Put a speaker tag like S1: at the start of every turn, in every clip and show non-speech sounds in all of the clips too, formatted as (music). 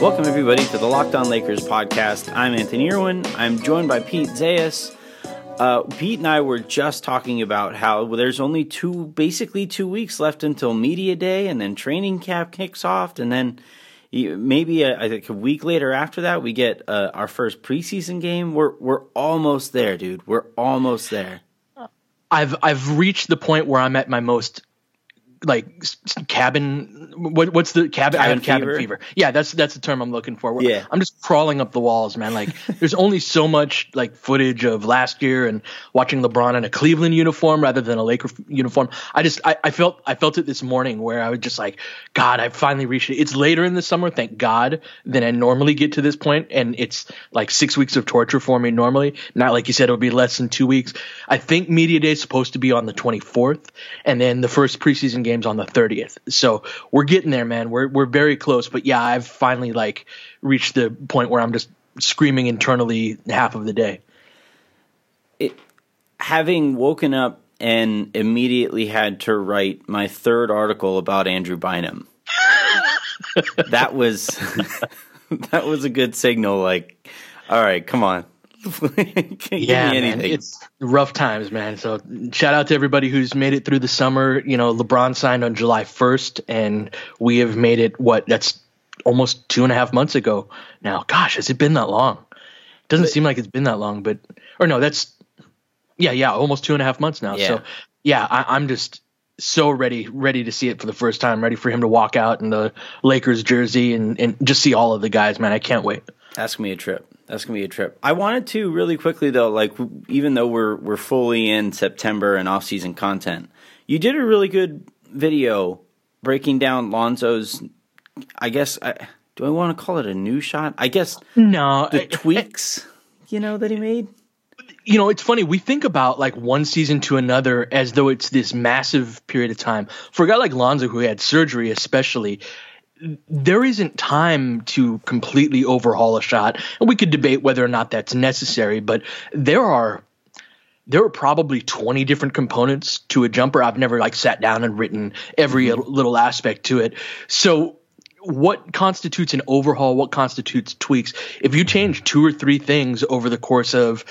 S1: Welcome, everybody, to the Locked On Lakers podcast. I'm Anthony Irwin. I'm joined by Pete Zayas. Uh, Pete and I were just talking about how there's only two, basically two weeks left until media day, and then training camp kicks off, and then maybe a, I think a week later after that we get uh, our first preseason game. We're we're almost there, dude. We're almost there.
S2: I've I've reached the point where I'm at my most like cabin what, what's the cabin cabin, cabin fever? fever? yeah that's that's the term i'm looking for.
S1: Yeah.
S2: I'm just crawling up the walls man. Like (laughs) there's only so much like footage of last year and watching lebron in a cleveland uniform rather than a laker uniform. I just I, I felt i felt it this morning where i was just like god i finally reached it. It's later in the summer thank god than i normally get to this point and it's like six weeks of torture for me normally. Not like you said it'll be less than two weeks. I think media day is supposed to be on the 24th and then the first preseason games on the 30th. So we're getting there, man. We're we're very close. But yeah, I've finally like reached the point where I'm just screaming internally half of the day.
S1: It, having woken up and immediately had to write my third article about Andrew Bynum. (laughs) that was (laughs) that was a good signal. Like, all right, come on, (laughs)
S2: yeah, man, it's rough times, man. So shout out to everybody who's made it through the summer. You know, LeBron signed on July 1st, and we have made it. What? That's almost two and a half months ago now. Gosh, has it been that long? It doesn't but, seem like it's been that long, but or no, that's yeah, yeah, almost two and a half months now. Yeah. So yeah, I, I'm just so ready, ready to see it for the first time. Ready for him to walk out in the Lakers jersey and and just see all of the guys, man. I can't wait.
S1: Ask me a trip. That's gonna be a trip. I wanted to really quickly though, like even though we're we're fully in September and off season content, you did a really good video breaking down Lonzo's. I guess I, do I want to call it a new shot? I guess
S2: no
S1: the I, tweaks, I, you know, that he made.
S2: You know, it's funny. We think about like one season to another as though it's this massive period of time. For a guy like Lonzo, who had surgery, especially, there isn't time to completely overhaul a shot. And we could debate whether or not that's necessary, but there are there are probably 20 different components to a jumper. I've never like sat down and written every mm-hmm. little aspect to it. So what constitutes an overhaul? What constitutes tweaks? If you change two or three things over the course of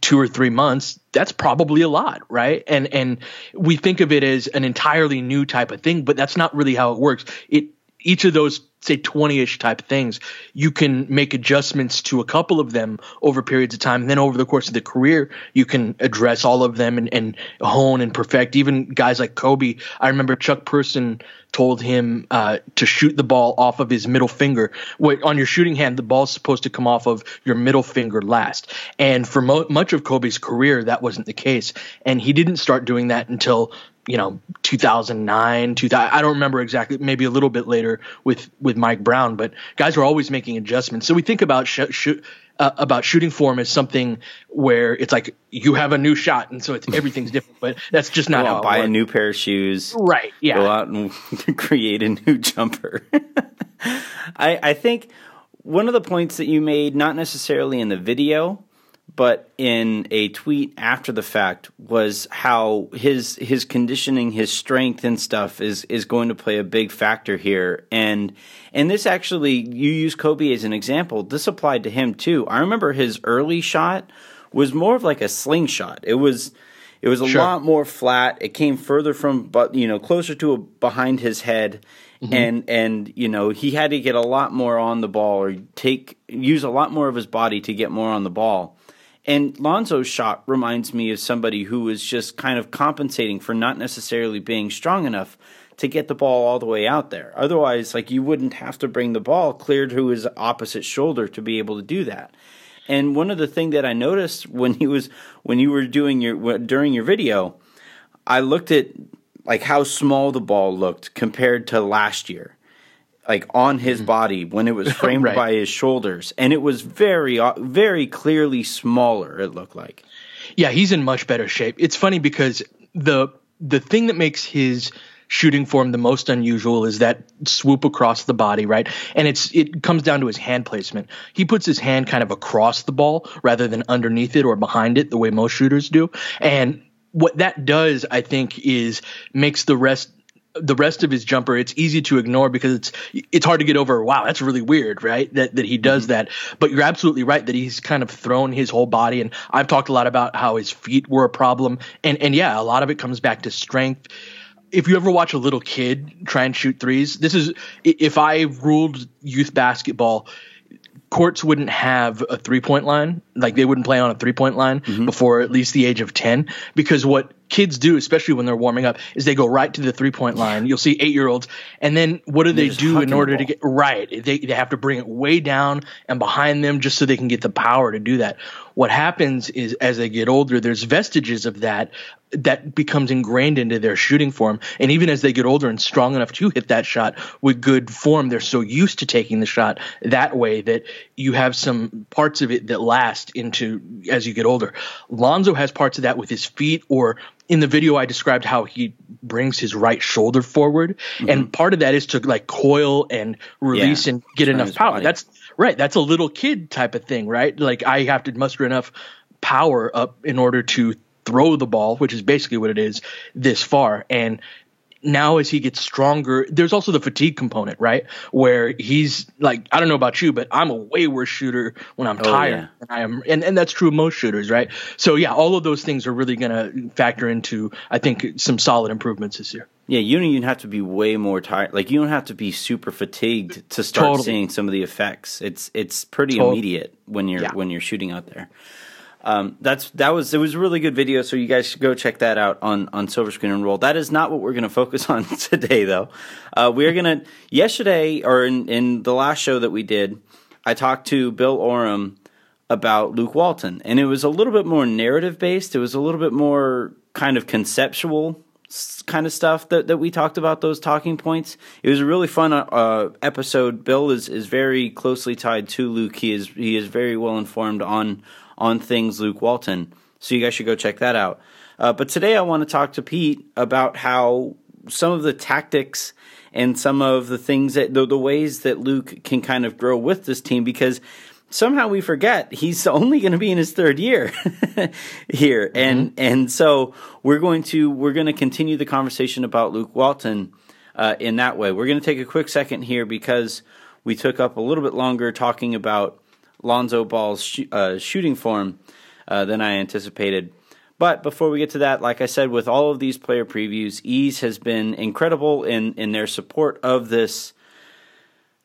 S2: two or three months, that's probably a lot, right? And and we think of it as an entirely new type of thing, but that's not really how it works. It each of those say 20ish type things you can make adjustments to a couple of them over periods of time. And then over the course of the career you can address all of them and, and hone and perfect. Even guys like kobe i remember chuck person told him uh, to shoot the ball off of his middle finger. On your shooting hand the ball's supposed to come off of your middle finger last. And for mo- much of kobe's career that wasn't the case. And he didn't start doing that until you know 2009 2000 i don't remember exactly maybe a little bit later with with mike brown but guys were always making adjustments. So we think about sh- sh- uh, about shooting form as something where it's like you have a new shot and so it's (laughs) everything's different but that's just not how
S1: buy
S2: works.
S1: a new pair of shoes.
S2: Right yeah.
S1: Go out and (laughs) create a new jumper. (laughs) I i think one of the points that you made not necessarily in the video but in a tweet after the fact was how his his conditioning, his strength and stuff is is going to play a big factor here. And and this actually you use Kobe as an example. This applied to him too. I remember his early shot was more of like a slingshot. It was it was a sure. lot more flat. It came further from but you know closer to a, behind his head. Mm-hmm. And and you know he had to get a lot more on the ball or take use a lot more of his body to get more on the ball and Lonzo's shot reminds me of somebody who is just kind of compensating for not necessarily being strong enough to get the ball all the way out there. Otherwise, like you wouldn't have to bring the ball clear to his opposite shoulder to be able to do that. And one of the things that I noticed when he was when you were doing your during your video, I looked at like how small the ball looked compared to last year like on his mm-hmm. body when it was (laughs) framed right. by his shoulders and it was very uh, very clearly smaller it looked like.
S2: Yeah he's in much better shape. It's funny because the the thing that makes his shooting form the most unusual is that swoop across the body right? And it's it comes down to his hand placement. He puts his hand kind of across the ball rather than underneath it or behind it the way most shooters do. And what that does, I think, is makes the rest the rest of his jumper it's easy to ignore because it's it's hard to get over wow that's really weird right? That that he does mm-hmm. that. But you're absolutely right that he's kind of thrown his whole body and I've talked a lot about how his feet were a problem. And and yeah a lot of it comes back to strength. If you ever watch a little kid try and shoot threes this is if I ruled youth basketball courts wouldn't have a three point line, like they wouldn't play on a three point line mm-hmm. before at least the age of 10. Because what kids do, especially when they're warming up, is they go right to the three point line. You'll see eight year olds. And then what do they do in order to get right? They, they have to bring it way down and behind them just so they can get the power to do that. What happens is as they get older, there's vestiges of that that becomes ingrained into their shooting form. And even as they get older and strong enough to hit that shot with good form, they're so used to taking the shot that way that you have some parts of it that last into as you get older. Lonzo has parts of that with his feet or in the video I described how he brings his right shoulder forward, mm-hmm. and part of that is to like coil and release yeah. and get enough power. Body. That's right. That's a little kid type of thing, right? Like I have to muster enough power up in order to throw the ball, which is basically what it is this far. And now as he gets stronger, there's also the fatigue component, right? Where he's like, I don't know about you, but I'm a way worse shooter when I'm oh, tired yeah. than I am, and and that's true of most shooters, right? So yeah, all of those things are really going to factor into, I think, some solid improvements this year.
S1: Yeah, you don't even have to be way more tired. Like you don't have to be super fatigued to start totally. seeing some of the effects. It's it's pretty totally. immediate when you're yeah. when you're shooting out there. Um, that's that was it was a really good video, so you guys should go check that out on on Silver Screen and Roll. That is not what we're going to focus (laughs) on today, though. Uh, we are going to yesterday or in in the last show that we did, I talked to Bill Oram about Luke Walton, and it was a little bit more narrative based. It was a little bit more kind of conceptual kind of stuff that, that we talked about those talking points. It was a really fun uh, uh, episode. Bill is, is very closely tied to Luke. He is he is very well informed on on things Luke Walton. So you guys should go check that out. Uh, but today I want to talk to Pete about how some of the tactics and some of the things that the, the ways that Luke can kind of grow with this team because somehow we forget he's (laughs) only going to be in his third year (laughs) here mm-hmm. and and so we're going to we're going to continue the conversation about Luke Walton uh, in that way. We're going to take a quick second here because we took up a little bit longer talking about Lonzo Ball's sh- uh, shooting form uh, than I anticipated. But before we get to that, like I said, with all of these player previews, Eaze has been incredible in, in their support of this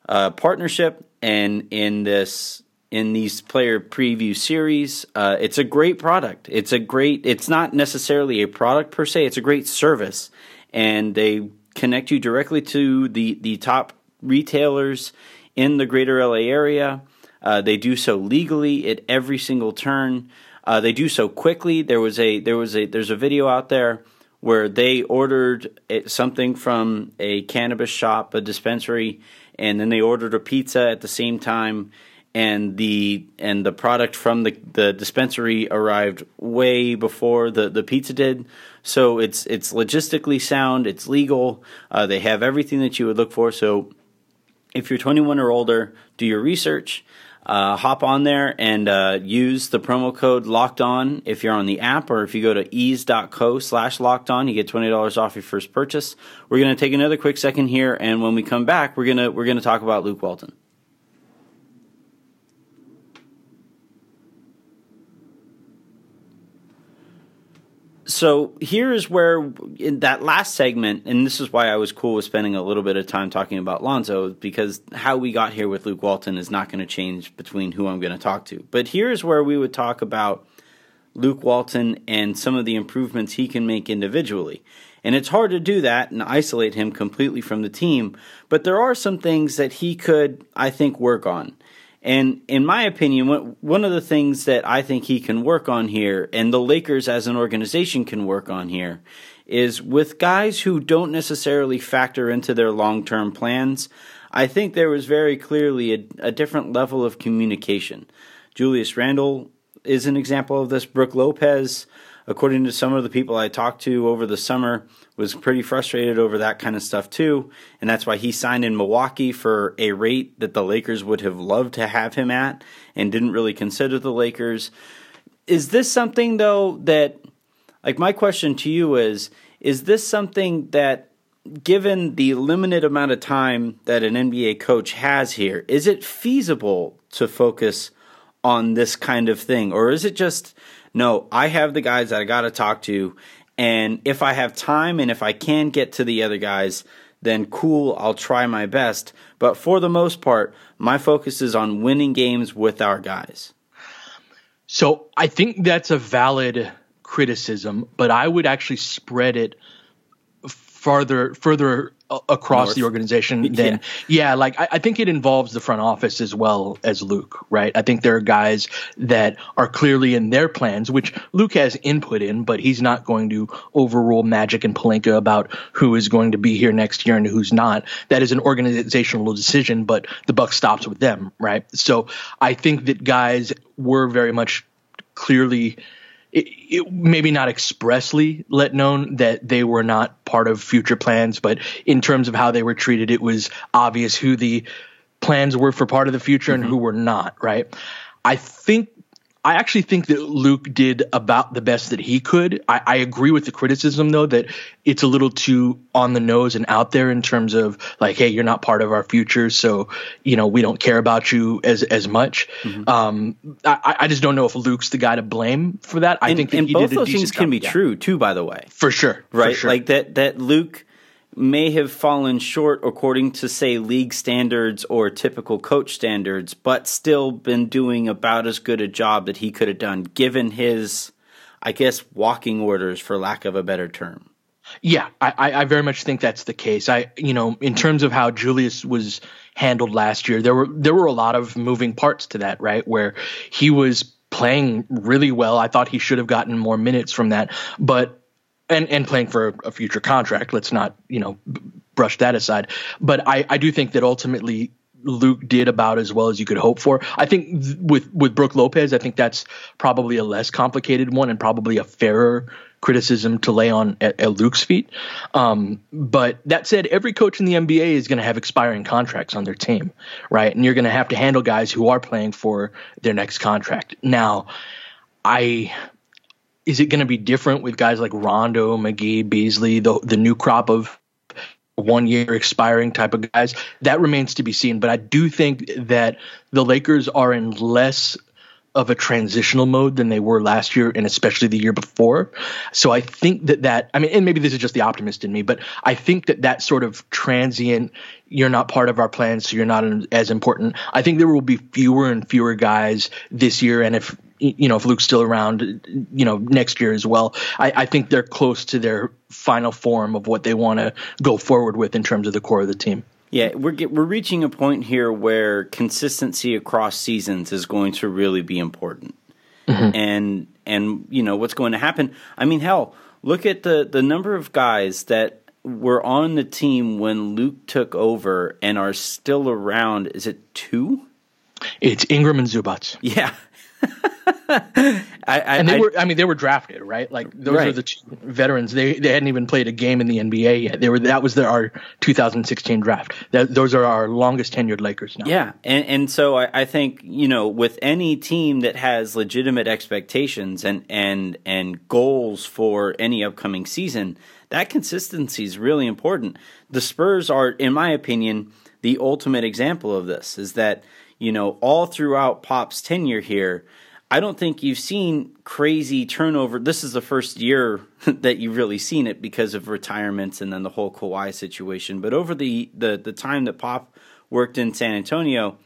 S1: uh, partnership and in this in these player preview series. Uh, it's a great product. It's a great. It's not necessarily a product per se. It's a great service, and they connect you directly to the the top retailers in the greater LA area. Uh, they do so legally at every single turn. Uh, they do so quickly. There was a there was a there's a video out there where they ordered something from a cannabis shop, a dispensary, and then they ordered a pizza at the same time. And the and the product from the, the dispensary arrived way before the, the pizza did. So it's it's logistically sound. It's legal. Uh, they have everything that you would look for. So if you're 21 or older, do your research uh, hop on there and uh, use the promo code locked on if you're on the app or if you go to ease.co slash locked on you get $20 off your first purchase. We're going to take another quick second here and when we come back we're going to we're going to talk about luke walton so here is where in that last segment, and this is why I was cool with spending a little bit of time talking about Lonzo, because how we got here with Luke Walton is not going to change between who I'm going to talk to. But here is where we would talk about Luke Walton and some of the improvements he can make individually. And it's hard to do that and isolate him completely from the team, but there are some things that he could, I think, work on. And in my opinion, one of the things that I think he can work on here, and the Lakers as an organization can work on here, is with guys who don't necessarily factor into their long term plans. I think there was very clearly a, a, different level of communication. Julius Randle is an example of this. Brook Lopez, according to some of the people I talked to over the summer, was pretty frustrated over that kind of stuff too, and that's why he signed in Milwaukee for a rate that the Lakers would have loved to have him at and didn't really consider the Lakers. Is this something though that like my question to you is is this something that given the limited amount of time that an NBA coach has here, is it feasible to focus on this kind of thing? Or is it just, no, I have the guys that I got to talk to, and if I have time and if I can get to the other guys, then cool, I'll try my best. But for the most part, my focus is on winning games with our guys.
S2: So I think that's a valid criticism, but I would actually spread it farther further uh, across North. the organization than yeah, yeah like I, I, think it involves the front office as well as luke right? I think there are guys that are clearly in their plans which luke has input in but he's not going to overrule magic and Pelinka about who is going to be here next year and who's not. That is an organizational decision but the buck stops with them right? So i think that guys were very much clearly it, it, maybe not expressly let known that they were not part of future plans, but in terms of how they were treated, it was obvious who the plans were for part of the future mm-hmm. and who were not, right? I think I actually think that Luke did about the best that he could. I, I, agree with the criticism though that it's a little too on the nose and out there in terms of like, hey, you're not part of our future, so you know we don't care about you as as much. Mm-hmm. Um, I, I, just don't know if Luke's the guy to blame for that. I
S1: and,
S2: think that
S1: and both those things
S2: job.
S1: can be yeah. true too. By the way,
S2: for sure,
S1: right?
S2: For sure.
S1: Like that that Luke may have fallen short according to say league standards or typical coach standards but still been doing about as good a job that he could have done given his i guess walking orders for lack of a better term.
S2: Yeah i i very much think that's the case. I you know in terms of how julius was handled last year there were there were a lot of moving parts to that right? Where he was playing really well. I thought he should have gotten more minutes from that. But and and playing for a future contract. Let's not you know brush that aside. But I I do think that ultimately Luke did about as well as you could hope for. I think th- with with Brook Lopez, I think that's probably a less complicated one and probably a fairer criticism to lay on at, at Luke's feet. Um, but that said, every coach in the NBA is going to have expiring contracts on their team, right? And you're going to have to handle guys who are playing for their next contract. Now, I is it going to be different with guys like Rondo, McGee, Beasley, the the new crop of one year expiring type of guys? That remains to be seen. But I do think that the Lakers are in less of a transitional mode than they were last year and especially the year before. So I think that that I mean and maybe this is just the optimist in me, but I think that that sort of transient you're not part of our plans so you're not as important. I think there will be fewer and fewer guys this year and if you know if Luke's still around, you know next year as well. I, I think they're close to their final form of what they want to go forward with in terms of the core of the team.
S1: Yeah, we're get, we're reaching a point here where consistency across seasons is going to really be important, mm-hmm. and and you know what's going to happen. I mean, hell, look at the the number of guys that were on the team when Luke took over and are still around. Is it two?
S2: It's Ingram and Zubac.
S1: Yeah, (laughs)
S2: I, I, and they I, were, I mean, they were drafted, right? Like those right. are the veterans. They they hadn't even played a game in the NBA yet. They were that was their, our 2016 draft. That, those are our longest tenured Lakers now.
S1: Yeah, and and so I, I think you know with any team that has legitimate expectations and and and goals for any upcoming season, that consistency is really important. The Spurs are, in my opinion, the ultimate example of this. Is that you know, all throughout Pop's tenure here, I don't think you've seen crazy turnover. This is the first year (laughs) that you've really seen it because of retirements and then the whole Kawhi situation. But over the, the, the time that Pop worked in San Antonio,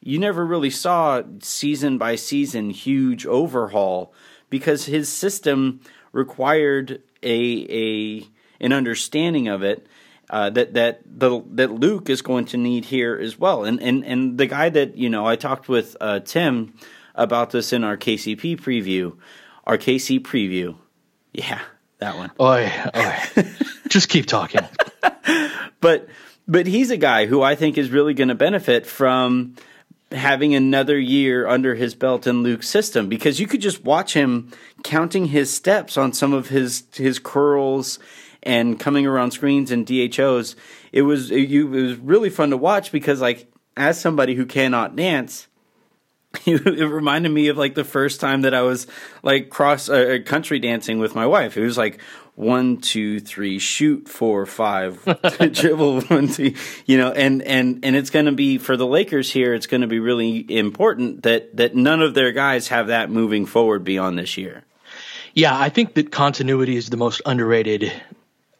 S1: you never really saw season by season huge overhaul because his system required a a an understanding of it uh, that that the that Luke is going to need here as well. And and and the guy that you know I talked with uh, Tim about this in our KCP preview, our KC preview. Yeah, that one.
S2: Oi, oi. (laughs) Just keep talking.
S1: but but he's a guy who I think is really going to benefit from having another year under his belt in Luke's system because you could just watch him counting his steps on some of his his curls and coming around screens and DHOs. It was it, it was really fun to watch because like as somebody who cannot dance, (laughs) it reminded me of like the first time that I was like cross uh, country dancing with my wife. It was like one, two, three, shoot, four, five, (laughs) (laughs) dribble, one, two, you know, and, and, and it's going to be for the Lakers here. It's going to be really important that, that none of their guys have that moving forward beyond this year.
S2: Yeah, I think that continuity is the most underrated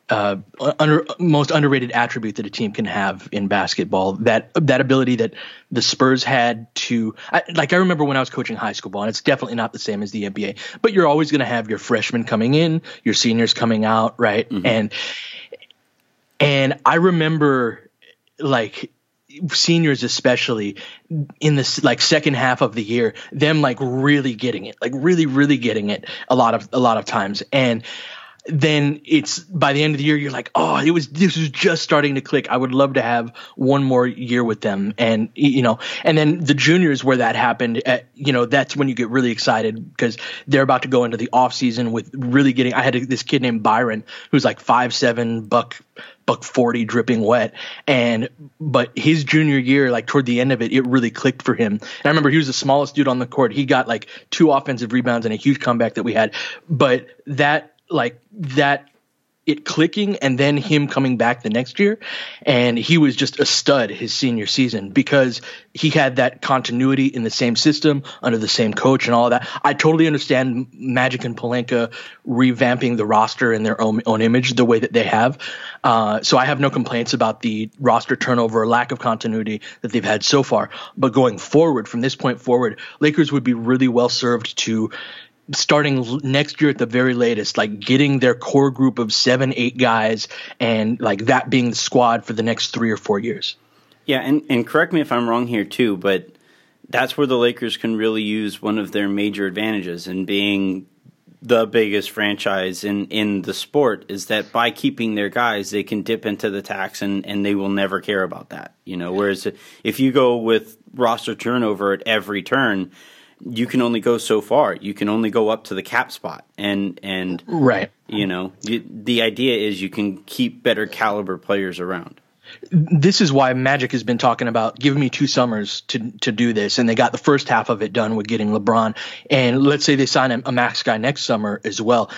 S2: uh, under, most underrated attribute that a team can have in basketball. That that ability that the Spurs had to, I, like I remember when I was coaching high school ball, and it's definitely not the same as the NBA. But you're always going to have your freshmen coming in, your seniors coming out, right? Mm-hmm. And and I remember like seniors especially in this like second half of the year them like really getting it like really really getting it a lot of a lot of times and then it's by the end of the year you're like oh it was this was just starting to click. I would love to have one more year with them. And you know and then the juniors where that happened at, you know that's when you get really excited because they're about to go into the off season with really getting i had this kid named byron who's like five seven buck buck 40 dripping wet. And but his junior year like toward the end of it it really clicked for him. And i remember he was the smallest dude on the court. He got like two offensive rebounds and a huge comeback that we had. But that like that it clicking and then him coming back the next year. And he was just a stud his senior season because he had that continuity in the same system under the same coach and all that. I totally understand magic and Pelinka revamping the roster in their own, own image the way that they have. Uh, so i have no complaints about the roster turnover lack of continuity that they've had so far. But going forward from this point forward lakers would be really well served to starting next year at the very latest, like getting their core group of seven, eight guys, and like that being the squad for the next three or four years.
S1: Yeah, and, and correct me if I'm wrong here too, but that's where the Lakers can really use one of their major advantages in being the biggest franchise in, in the sport is that by keeping their guys, they can dip into the tax and, and they will never care about that. You know, whereas if you go with roster turnover at every turn, you can only go so far. You can only go up to the cap spot, and and
S2: right.
S1: You know, you, the idea is you can keep better caliber players around.
S2: This is why Magic has been talking about giving me two summers to to do this, and they got the first half of it done with getting LeBron. And let's say they sign a, a max guy next summer as well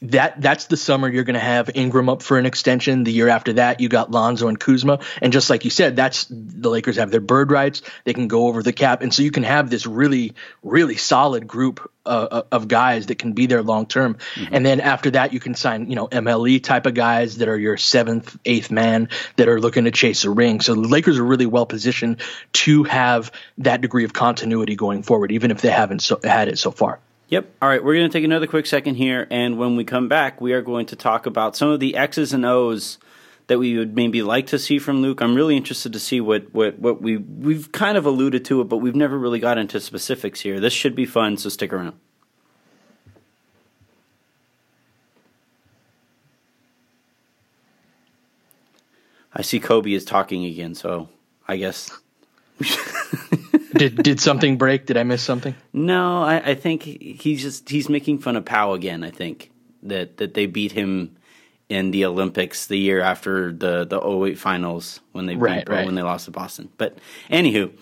S2: that that's the summer you're going to have Ingram up for an extension. The year after that, you got Lonzo and Kuzma, and just like you said, that's the Lakers have their bird rights. They can go over the cap, and so you can have this really, really solid group uh, uh of guys that can be there long term. Mm-hmm. And then after that, you can sign you know MLE type of guys that are your seventh, eighth man that are looking to chase a ring. So the Lakers are really well positioned to have that degree of continuity going forward, even if they haven't so, had it so far.
S1: Yep. All right, we're going to take another quick second here, and when we come back, we are going to talk about some of the X's and O's that we would maybe like to see from Luke. I'm really interested to see what what what we we've kind of alluded to it, but we've never really got into specifics here. This should be fun, so stick around. I see Kobe is talking again, so I guess (laughs)
S2: did did something break? Did I miss something?
S1: No, I, I think he's just he's making fun of Pau again. I think that that they beat him in the Olympics the year after the the 08 finals when they
S2: right,
S1: beat,
S2: right.
S1: when they lost to Boston. But anywho,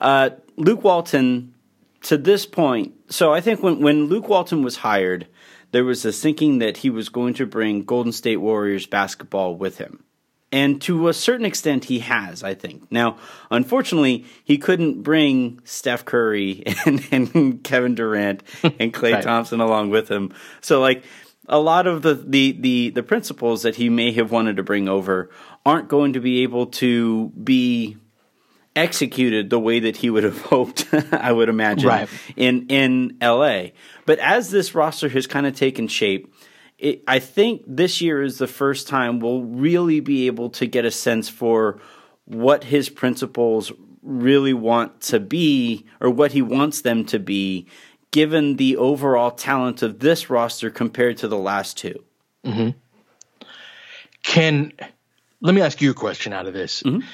S1: uh, Luke Walton to this point. So I think when when Luke Walton was hired, there was a thinking that he was going to bring Golden State Warriors basketball with him. And to a certain extent, he has, I think. Now, unfortunately, he couldn't bring Steph Curry (laughs) and, and Kevin Durant and Clay (laughs) right. Thompson along with him. So, like, a lot of the, the, the, the principles that he may have wanted to bring over aren't going to be able to be executed the way that he would have (laughs) hoped, I would imagine,
S2: right.
S1: in, in LA. But as this roster has kind of taken shape, it, I think this year is the first time we'll really be able to get a sense for what his principles really want to be or what he wants them to be given the overall talent of this roster compared to the last 2
S2: mm-hmm. Can let me ask you a question out of this. Mm-hmm.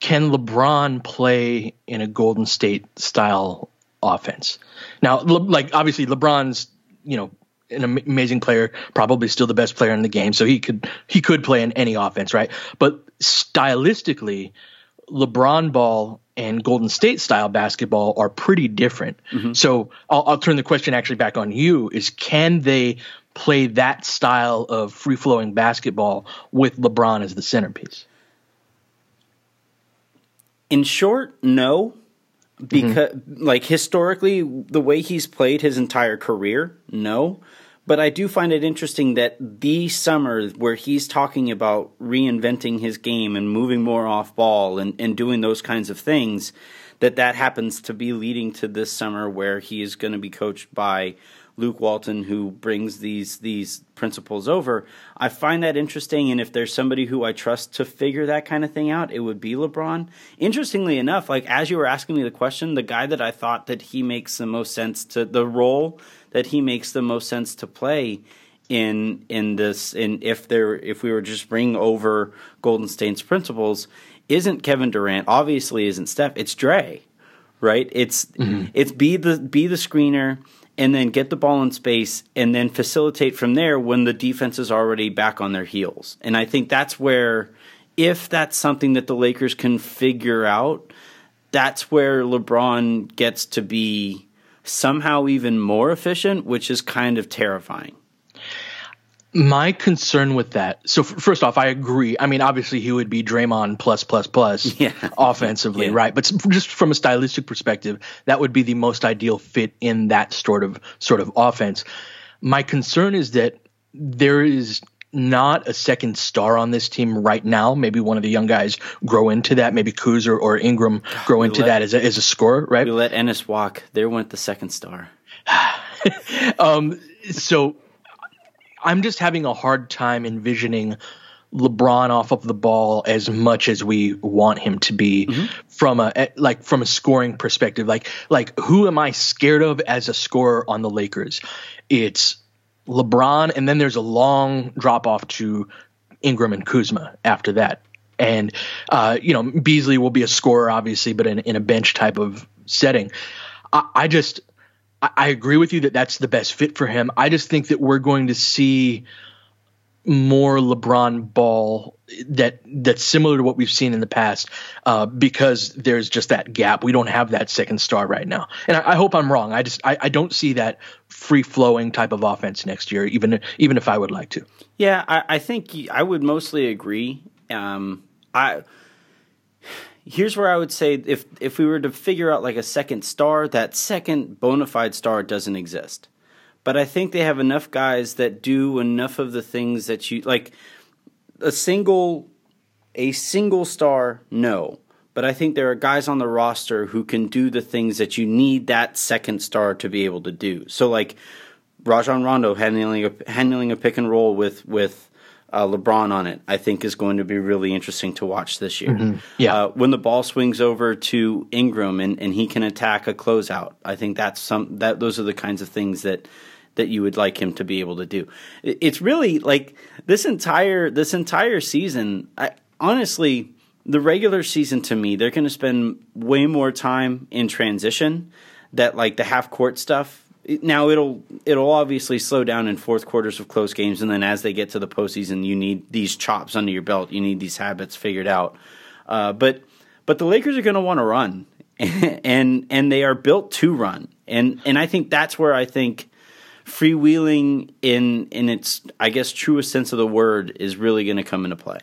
S2: Can LeBron play in a Golden State style offense? Now, like obviously LeBron's, you know, an amazing player, probably still the best player in the game, so he could he could play in any offense, right? But stylistically, LeBron ball and Golden State style basketball are pretty different. Mm-hmm. So I'll, I'll turn the question actually back on you: Is can they play that style of free flowing basketball with LeBron as the centerpiece?
S1: In short, no. Because, mm-hmm. like, historically, the way he's played his entire career, no. But I do find it interesting that the summer where he's talking about reinventing his game and moving more off ball and, and doing those kinds of things, that that happens to be leading to this summer where he is going to be coached by Luke Walton who brings these these principles over. I find that interesting, and if there's somebody who I trust to figure that kind of thing out, it would be LeBron. Interestingly enough, like as you were asking me the question, the guy that I thought that he makes the most sense to the role that he makes the most sense to play in in this in if there if we were just bring over Golden State's principles isn't Kevin Durant obviously isn't Steph it's Dre right it's mm-hmm. it's be the be the screener and then get the ball in space and then facilitate from there when the defense is already back on their heels and I think that's where if that's something that the Lakers can figure out that's where LeBron gets to be somehow even more efficient, which is kind of terrifying.
S2: My concern with that. So f- first off, I agree. I mean, obviously he would be Draymond plus plus plus (laughs) yeah. offensively, yeah. right? But just from a stylistic perspective, that would be the most ideal fit in that sort of sort of offense. My concern is that there is not a second star on this team right now. Maybe one of the young guys grow into that. Maybe Kuz or, or Ingram grow we into let, that as a, as a scorer, right?
S1: We let Ennis walk. There went the second star. (sighs)
S2: um, so I'm just having a hard time envisioning LeBron off of the ball as much as we want him to be mm-hmm. from a like from a scoring perspective. Like like who am I scared of as a scorer on the Lakers? It's LeBron, and then there's a long drop off to Ingram and Kuzma after that. And uh, you know, Beasley will be a scorer, obviously, but in, in a bench type of setting. I, I just I, agree with you that that's the best fit for him. I just think that we're going to see more LeBron ball that that's similar to what we've seen in the past uh, because there's just that gap. We don't have that second star right now, and I, I hope I'm wrong. I just I, I don't see that free flowing type of offense next year, even even if I would like to.
S1: Yeah, I, I think I would mostly agree. Um, I here's where I would say if if we were to figure out like a second star, that second bona fide star doesn't exist but I think they have enough guys that do enough of the things that you like a single a single star no but I think there are guys on the roster who can do the things that you need that second star to be able to do. So like Rajon Rondo handling a, handling a pick and roll with with uh, LeBron on it, I think is going to be really interesting to watch this year. Mm-hmm.
S2: Yeah,
S1: uh, when the ball swings over to Ingram and, and he can attack a closeout, I think that's some that those are the kinds of things that that you would like him to be able to do. It's really like this entire this entire season. I, honestly, the regular season to me, they're going to spend way more time in transition. That like the half court stuff. Now it'll it'll obviously slow down in fourth quarters of close games, and then as they get to the postseason, you need these chops under your belt. You need these habits figured out. Uh, but but the Lakers are going to want to run, (laughs) and and they are built to run, and and I think that's where I think freewheeling in in its I guess truest sense of the word is really going to come into play.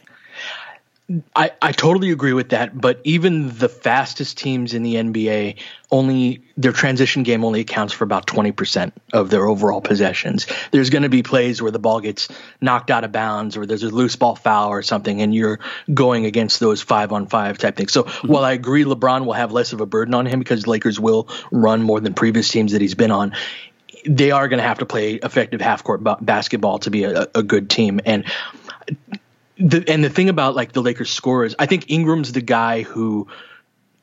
S2: I, I totally agree with that, but even the fastest teams in the NBA only their transition game only accounts for about 20% of their overall possessions. There's going to be plays where the ball gets knocked out of bounds or there's a loose ball foul or something and you're going against those 5 on 5 type things. So, mm-hmm. while I agree LeBron will have less of a burden on him because Lakers will run more than previous teams that he's been on, they are going to have to play effective half court b- basketball to be a, a good team. And the and the thing about like the Lakers scorers, I think Ingram's the guy who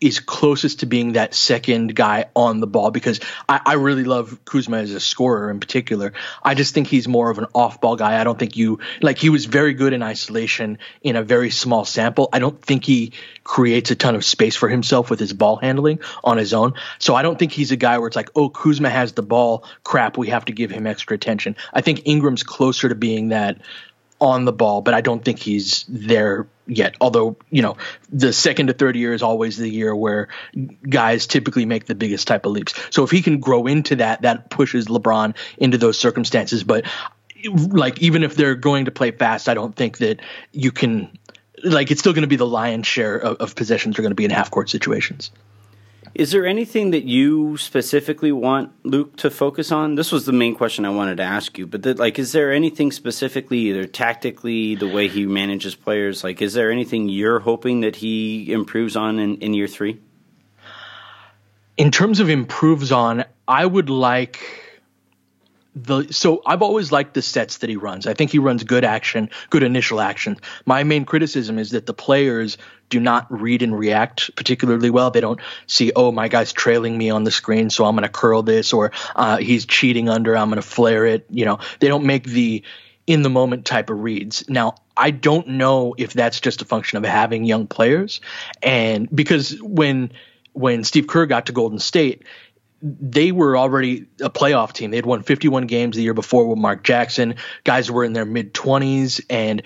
S2: is closest to being that second guy on the ball because I, I, really love Kuzma as a scorer in particular. I just think he's more of an off ball guy. I don't think you like he was very good in isolation in a very small sample. I don't think he creates a ton of space for himself with his ball handling on his own. So I don't think he's a guy where it's like, oh, Kuzma has the ball, crap, we have to give him extra attention. I think Ingram's closer to being that on the ball, but I don't think he's there yet. Although, you know, the second to third year is always the year where guys typically make the biggest type of leaps. So if he can grow into that, that pushes LeBron into those circumstances. But like, even if they're going to play fast, I don't think that you can, like, it's still going to be the lion's share of, of possessions are going to be in half court situations.
S1: Is there anything that you specifically want Luke to focus on? This was the main question I wanted to ask you, but like, is there anything specifically, either tactically, the way he manages players? Like, is there anything you're hoping that he improves on in, in year three?
S2: In terms of improves on, I would like the so I've always liked the sets that he runs. I think he runs good action, good initial action. My main criticism is that the players do not read and react particularly well. They don't see, oh, my guy's trailing me on the screen, so I'm going to curl this, or uh, he's cheating under, I'm going to flare it. You know, they don't make the in the moment type of reads. Now, I don't know if that's just a function of having young players, and because when when Steve Kerr got to Golden State, they were already a playoff team. They had won 51 games the year before with Mark Jackson. Guys were in their mid 20s and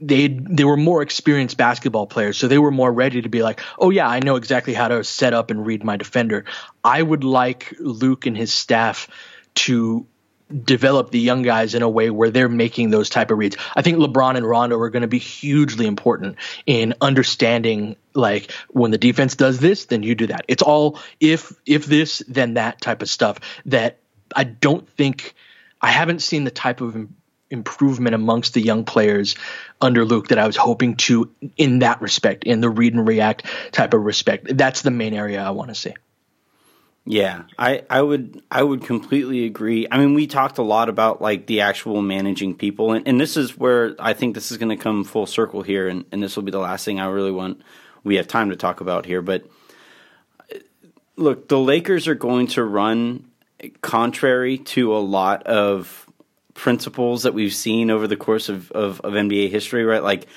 S2: they they were more experienced basketball players, so they were more ready to be like, "Oh yeah, I know exactly how to set up and read my defender." I would like Luke and his staff to develop the young guys in a way where they're making those type of reads. I think LeBron and Rondo are going to be hugely important in understanding like when the defense does this, then you do that. It's all if if this then that type of stuff that I don't think I haven't seen the type of improvement amongst the young players under Luke that I was hoping to in that respect, in the read and react type of respect. That's the main area I want to see.
S1: Yeah, I, I would I would completely agree. I mean, we talked a lot about like the actual managing people, and, and this is where I think this is going to come full circle here, and, and this will be the last thing I really want we have time to talk about here. But uh, look, the Lakers are going to run contrary to a lot of principles that we've seen over the course of, of, of NBA history, right? Like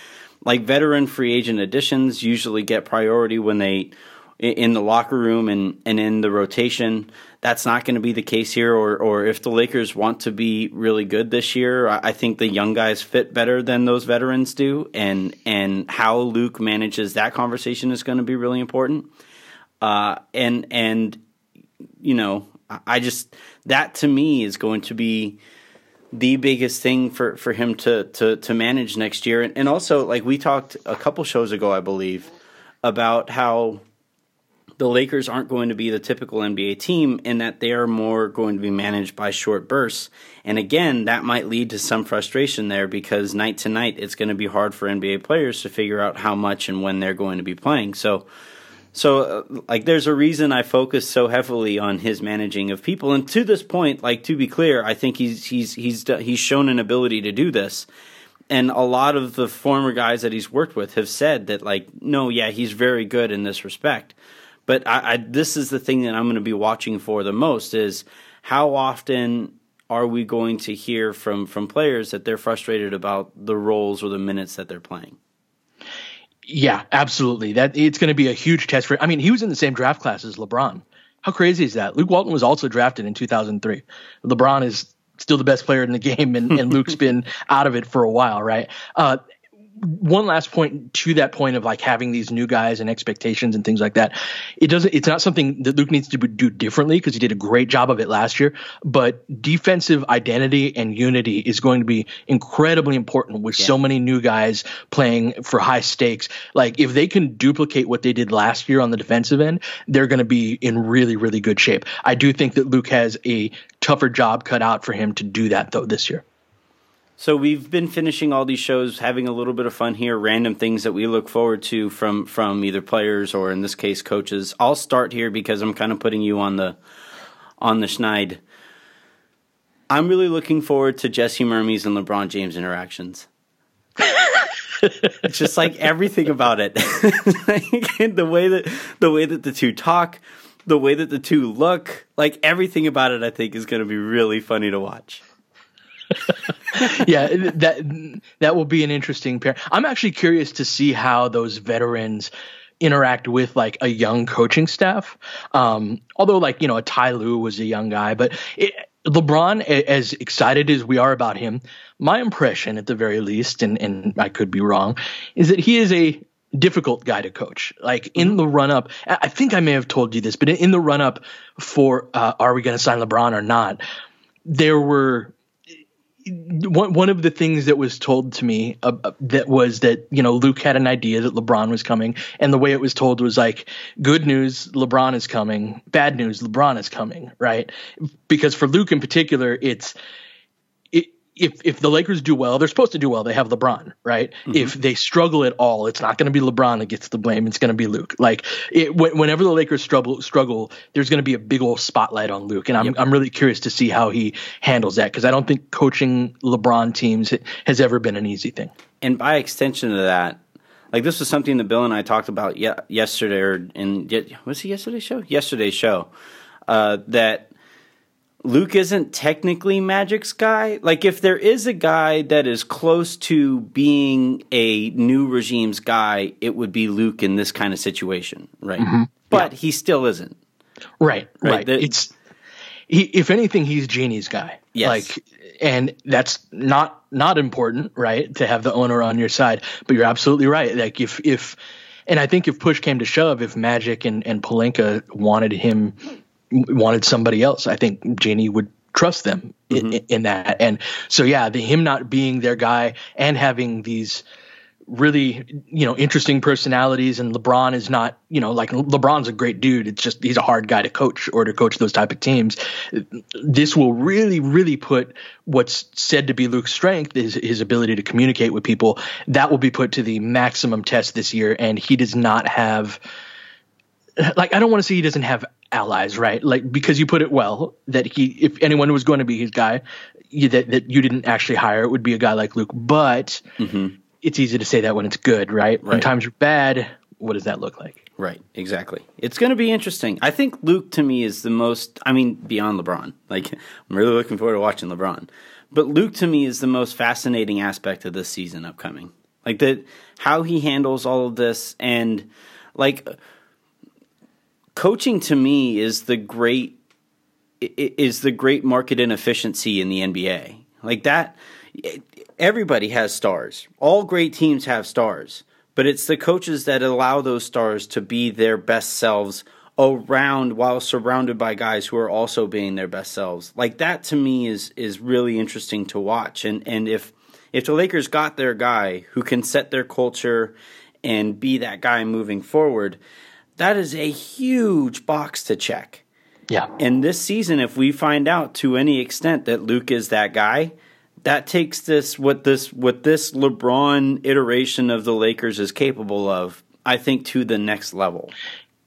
S1: like veteran free agent additions usually get priority when they in the locker room and, and in the rotation. That's not going to be the case here. Or, or if the Lakers want to be really good this year, I think the young guys fit better than those veterans do. And, and how Luke manages that conversation is going to be really important. Uh, and, and, you know, I just, that to me is going to be the biggest thing for, for him to, to, to manage next year. And, and also, like we talked a couple shows ago, I believe, about how the Lakers aren't going to be the typical NBA team in that they are more going to be managed by short bursts. And again, that might lead to some frustration there because night to night, it's going to be hard for NBA players to figure out how much and when they're going to be playing. So, so uh, like, there's a reason I focus so heavily on his managing of people. And to this point, like to be clear, I think he's he's he's he's shown an ability to do this and a lot of the former guys that he's worked with have said that like no yeah he's very good in this respect but I, I, this is the thing that I'm going to be watching for the most is how often are we going to hear from from players that they're frustrated about the roles or the minutes that they're playing?
S2: Yeah, absolutely. That it's going to be a huge test for. I mean, he was in the same draft class as LeBron. How crazy is that? Luke Walton was also drafted in 2003. LeBron is still the best player in the (laughs) game, and, and Luke's been out of it for a while, right? Uh, one last point to that point of like having these new guys and expectations and things like that. It doesn't. It's not something that Luke needs to do differently because he did a great job of it last year. But defensive identity and unity is going to be incredibly important with yeah. so many new guys playing for high stakes. Like if they can duplicate what they did last year on the defensive end, they're going to be in really really good shape. I do think that Luke has a tougher job cut out for him to do that though this year.
S1: So we've been finishing all these shows, having a little bit of fun here, random things that we look forward to from from either players or in this case coaches. I'll start here because I'm kind of putting you on the on the schneid. I'm really looking forward to Jesse Mermuys and LeBron James interactions. it's (laughs) just like everything about it. (laughs) the way that the way that the two talk, the way that the two look, like everything about it I think is going to be really funny to watch.
S2: Yeah, that that will be an interesting pair. I'm actually curious to see how those veterans interact with like a young coaching staff. Um, although like you know a Ty Lue was a young guy, but it, LeBron, as excited as we are about him, my impression at the very least, and, and I could be wrong, is that he is a difficult guy to coach. Like in mm-hmm. the run up, I think I may have told you this, but in the run up for uh, are we going to sign LeBron or not, there were one one of the things that was told to me uh, uh, that was that you know Luke had an idea that LeBron was coming, and the way it was told was like, good news, LeBron is coming. Bad news, LeBron is coming. Right? Because for Luke in particular, it's if if the Lakers do well, they're supposed to do well. They have LeBron, right? Mm-hmm. If they struggle at all, it's not going to be LeBron that gets the blame. It's going to be Luke. Like it, whenever the Lakers struggle, struggle, there's going to be a big old spotlight on Luke, and I'm yep. I'm really curious to see how he handles that because I don't think coaching LeBron teams has ever been an easy thing.
S1: And by extension of that, like this was something that Bill and I talked about ye- yesterday, or in was it yesterday's show? Yesterday's show. Uh, that Luke isn't technically Magic's guy. Like, if there is a guy that is close to being a new regime's guy, it would be Luke in this kind of situation, right? Mm-hmm. But yeah. he still isn't.
S2: Right, right. right. The, it's he, if anything, he's Jeanie's guy. Yes. Like, and that's not not important, right? To have the owner on your side. But you're absolutely right. Like, if if and I think if push came to shove, if Magic and and Pelinka wanted him wanted somebody else, I think Jeanie would trust them mm-hmm. in, in, that. And so, yeah, the, him not being their guy and having these really, you know, interesting personalities. And LeBron is not, you know, like LeBron's a great dude. It's just he's a hard guy to coach or to coach those type of teams. This will really, really put what's said to be Luke's strength is his ability to communicate with people. That will be put to the maximum test this year. And he does not have like I don't want to say he doesn't have allies, right? Like because you put it well that he, if anyone was going to be his guy, you, that that you didn't actually hire, it would be a guy like Luke. But mm-hmm. it's easy to say that when it's good, right? right? When times are bad, what does that look like?
S1: Right, exactly. It's going to be interesting. I think Luke to me is the most. I mean, beyond LeBron. Like I'm really looking forward to watching LeBron. But Luke to me is the most fascinating aspect of this season upcoming. Like that, how he handles all of this, and like coaching to me is the great is the great market inefficiency in the NBA. Like that everybody has stars. All great teams have stars, but it's the coaches that allow those stars to be their best selves around while surrounded by guys who are also being their best selves. Like that to me is is really interesting to watch. And and if if the Lakers got their guy who can set their culture and be that guy moving forward, that is a huge box to check.
S2: Yeah.
S1: And this season, if we find out to any extent that Luke is that guy, that takes this what this what this LeBron iteration of the Lakers is capable of, I think, to the next level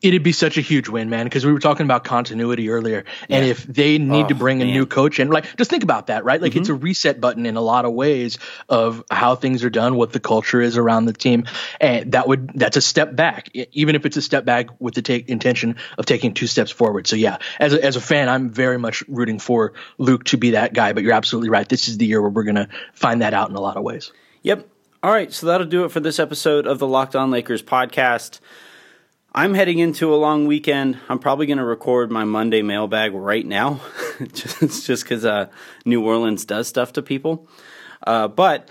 S2: it'd be such a huge win, man, because we were talking about continuity earlier. And if they need oh, to bring man. a new coach in, like, just think about that, right? Like, mm-hmm. it's a reset button in a lot of ways of how things are done, what the culture is around the team. And that would, that's a step back, even if it's a step back with the take, intention of taking two steps forward. So, yeah, as a, as a fan, I'm very much rooting for Luke to be that guy. But you're absolutely right. This is the year where we're going to find that out in a lot of ways.
S1: Yep. All right. So that'll do it for this episode of the Locked On Lakers podcast. I'm heading into a long weekend. I'm probably going to record my Monday mailbag right now, (laughs) just just because uh, New Orleans does stuff to people. Uh, but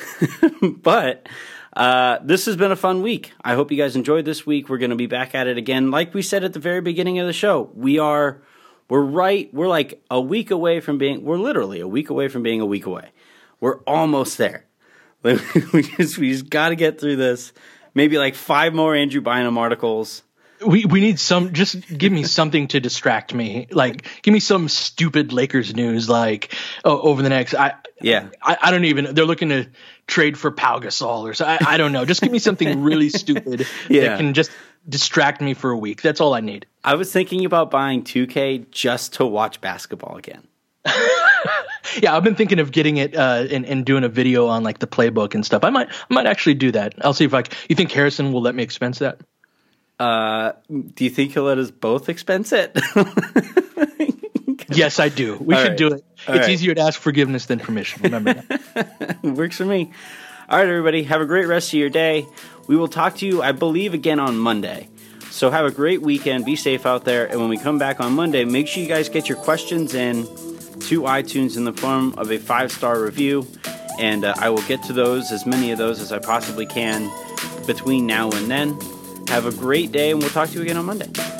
S1: (laughs) but uh, this has been a fun week. I hope you guys enjoyed this week. We're going to be back at it again, like we said at the very beginning of the show. We are we're right. We're like a week away from being. We're literally a week away from being a week away. We're almost there. (laughs) we just we just got to get through this maybe like five more Andrew Bynum articles.
S2: We we need some. Just give me something to distract me. Like, give me some stupid Lakers news. Like, oh, over the next. I
S1: yeah.
S2: I, I don't even. They're looking to trade for Pau Gasol or so. I, I don't know. Just give me something really (laughs) stupid yeah. that can just distract me for a week. That's all I need.
S1: I was thinking about buying 2K just to watch basketball again. (laughs)
S2: yeah, I've been thinking of getting it uh, and, and doing a video on like the playbook and stuff. I might I might actually do that. I'll see if I. You think Harrison will let me expense that?
S1: Uh, do you think he'll let us both expense it?
S2: yes, I do. We All should right. do it. All it's right. easier to ask forgiveness than permission. Remember that. (laughs)
S1: Works for me. All right, everybody. Have a great rest of your day. We will talk to you, I believe, again on Monday. So have a great weekend. Be safe out there. And when we come back on Monday, make sure you guys get your questions in to iTunes in the form of a five star review. And uh, I will get to those, as many of those as I possibly can between now and then. Have a great day, and we'll talk to you again on Monday.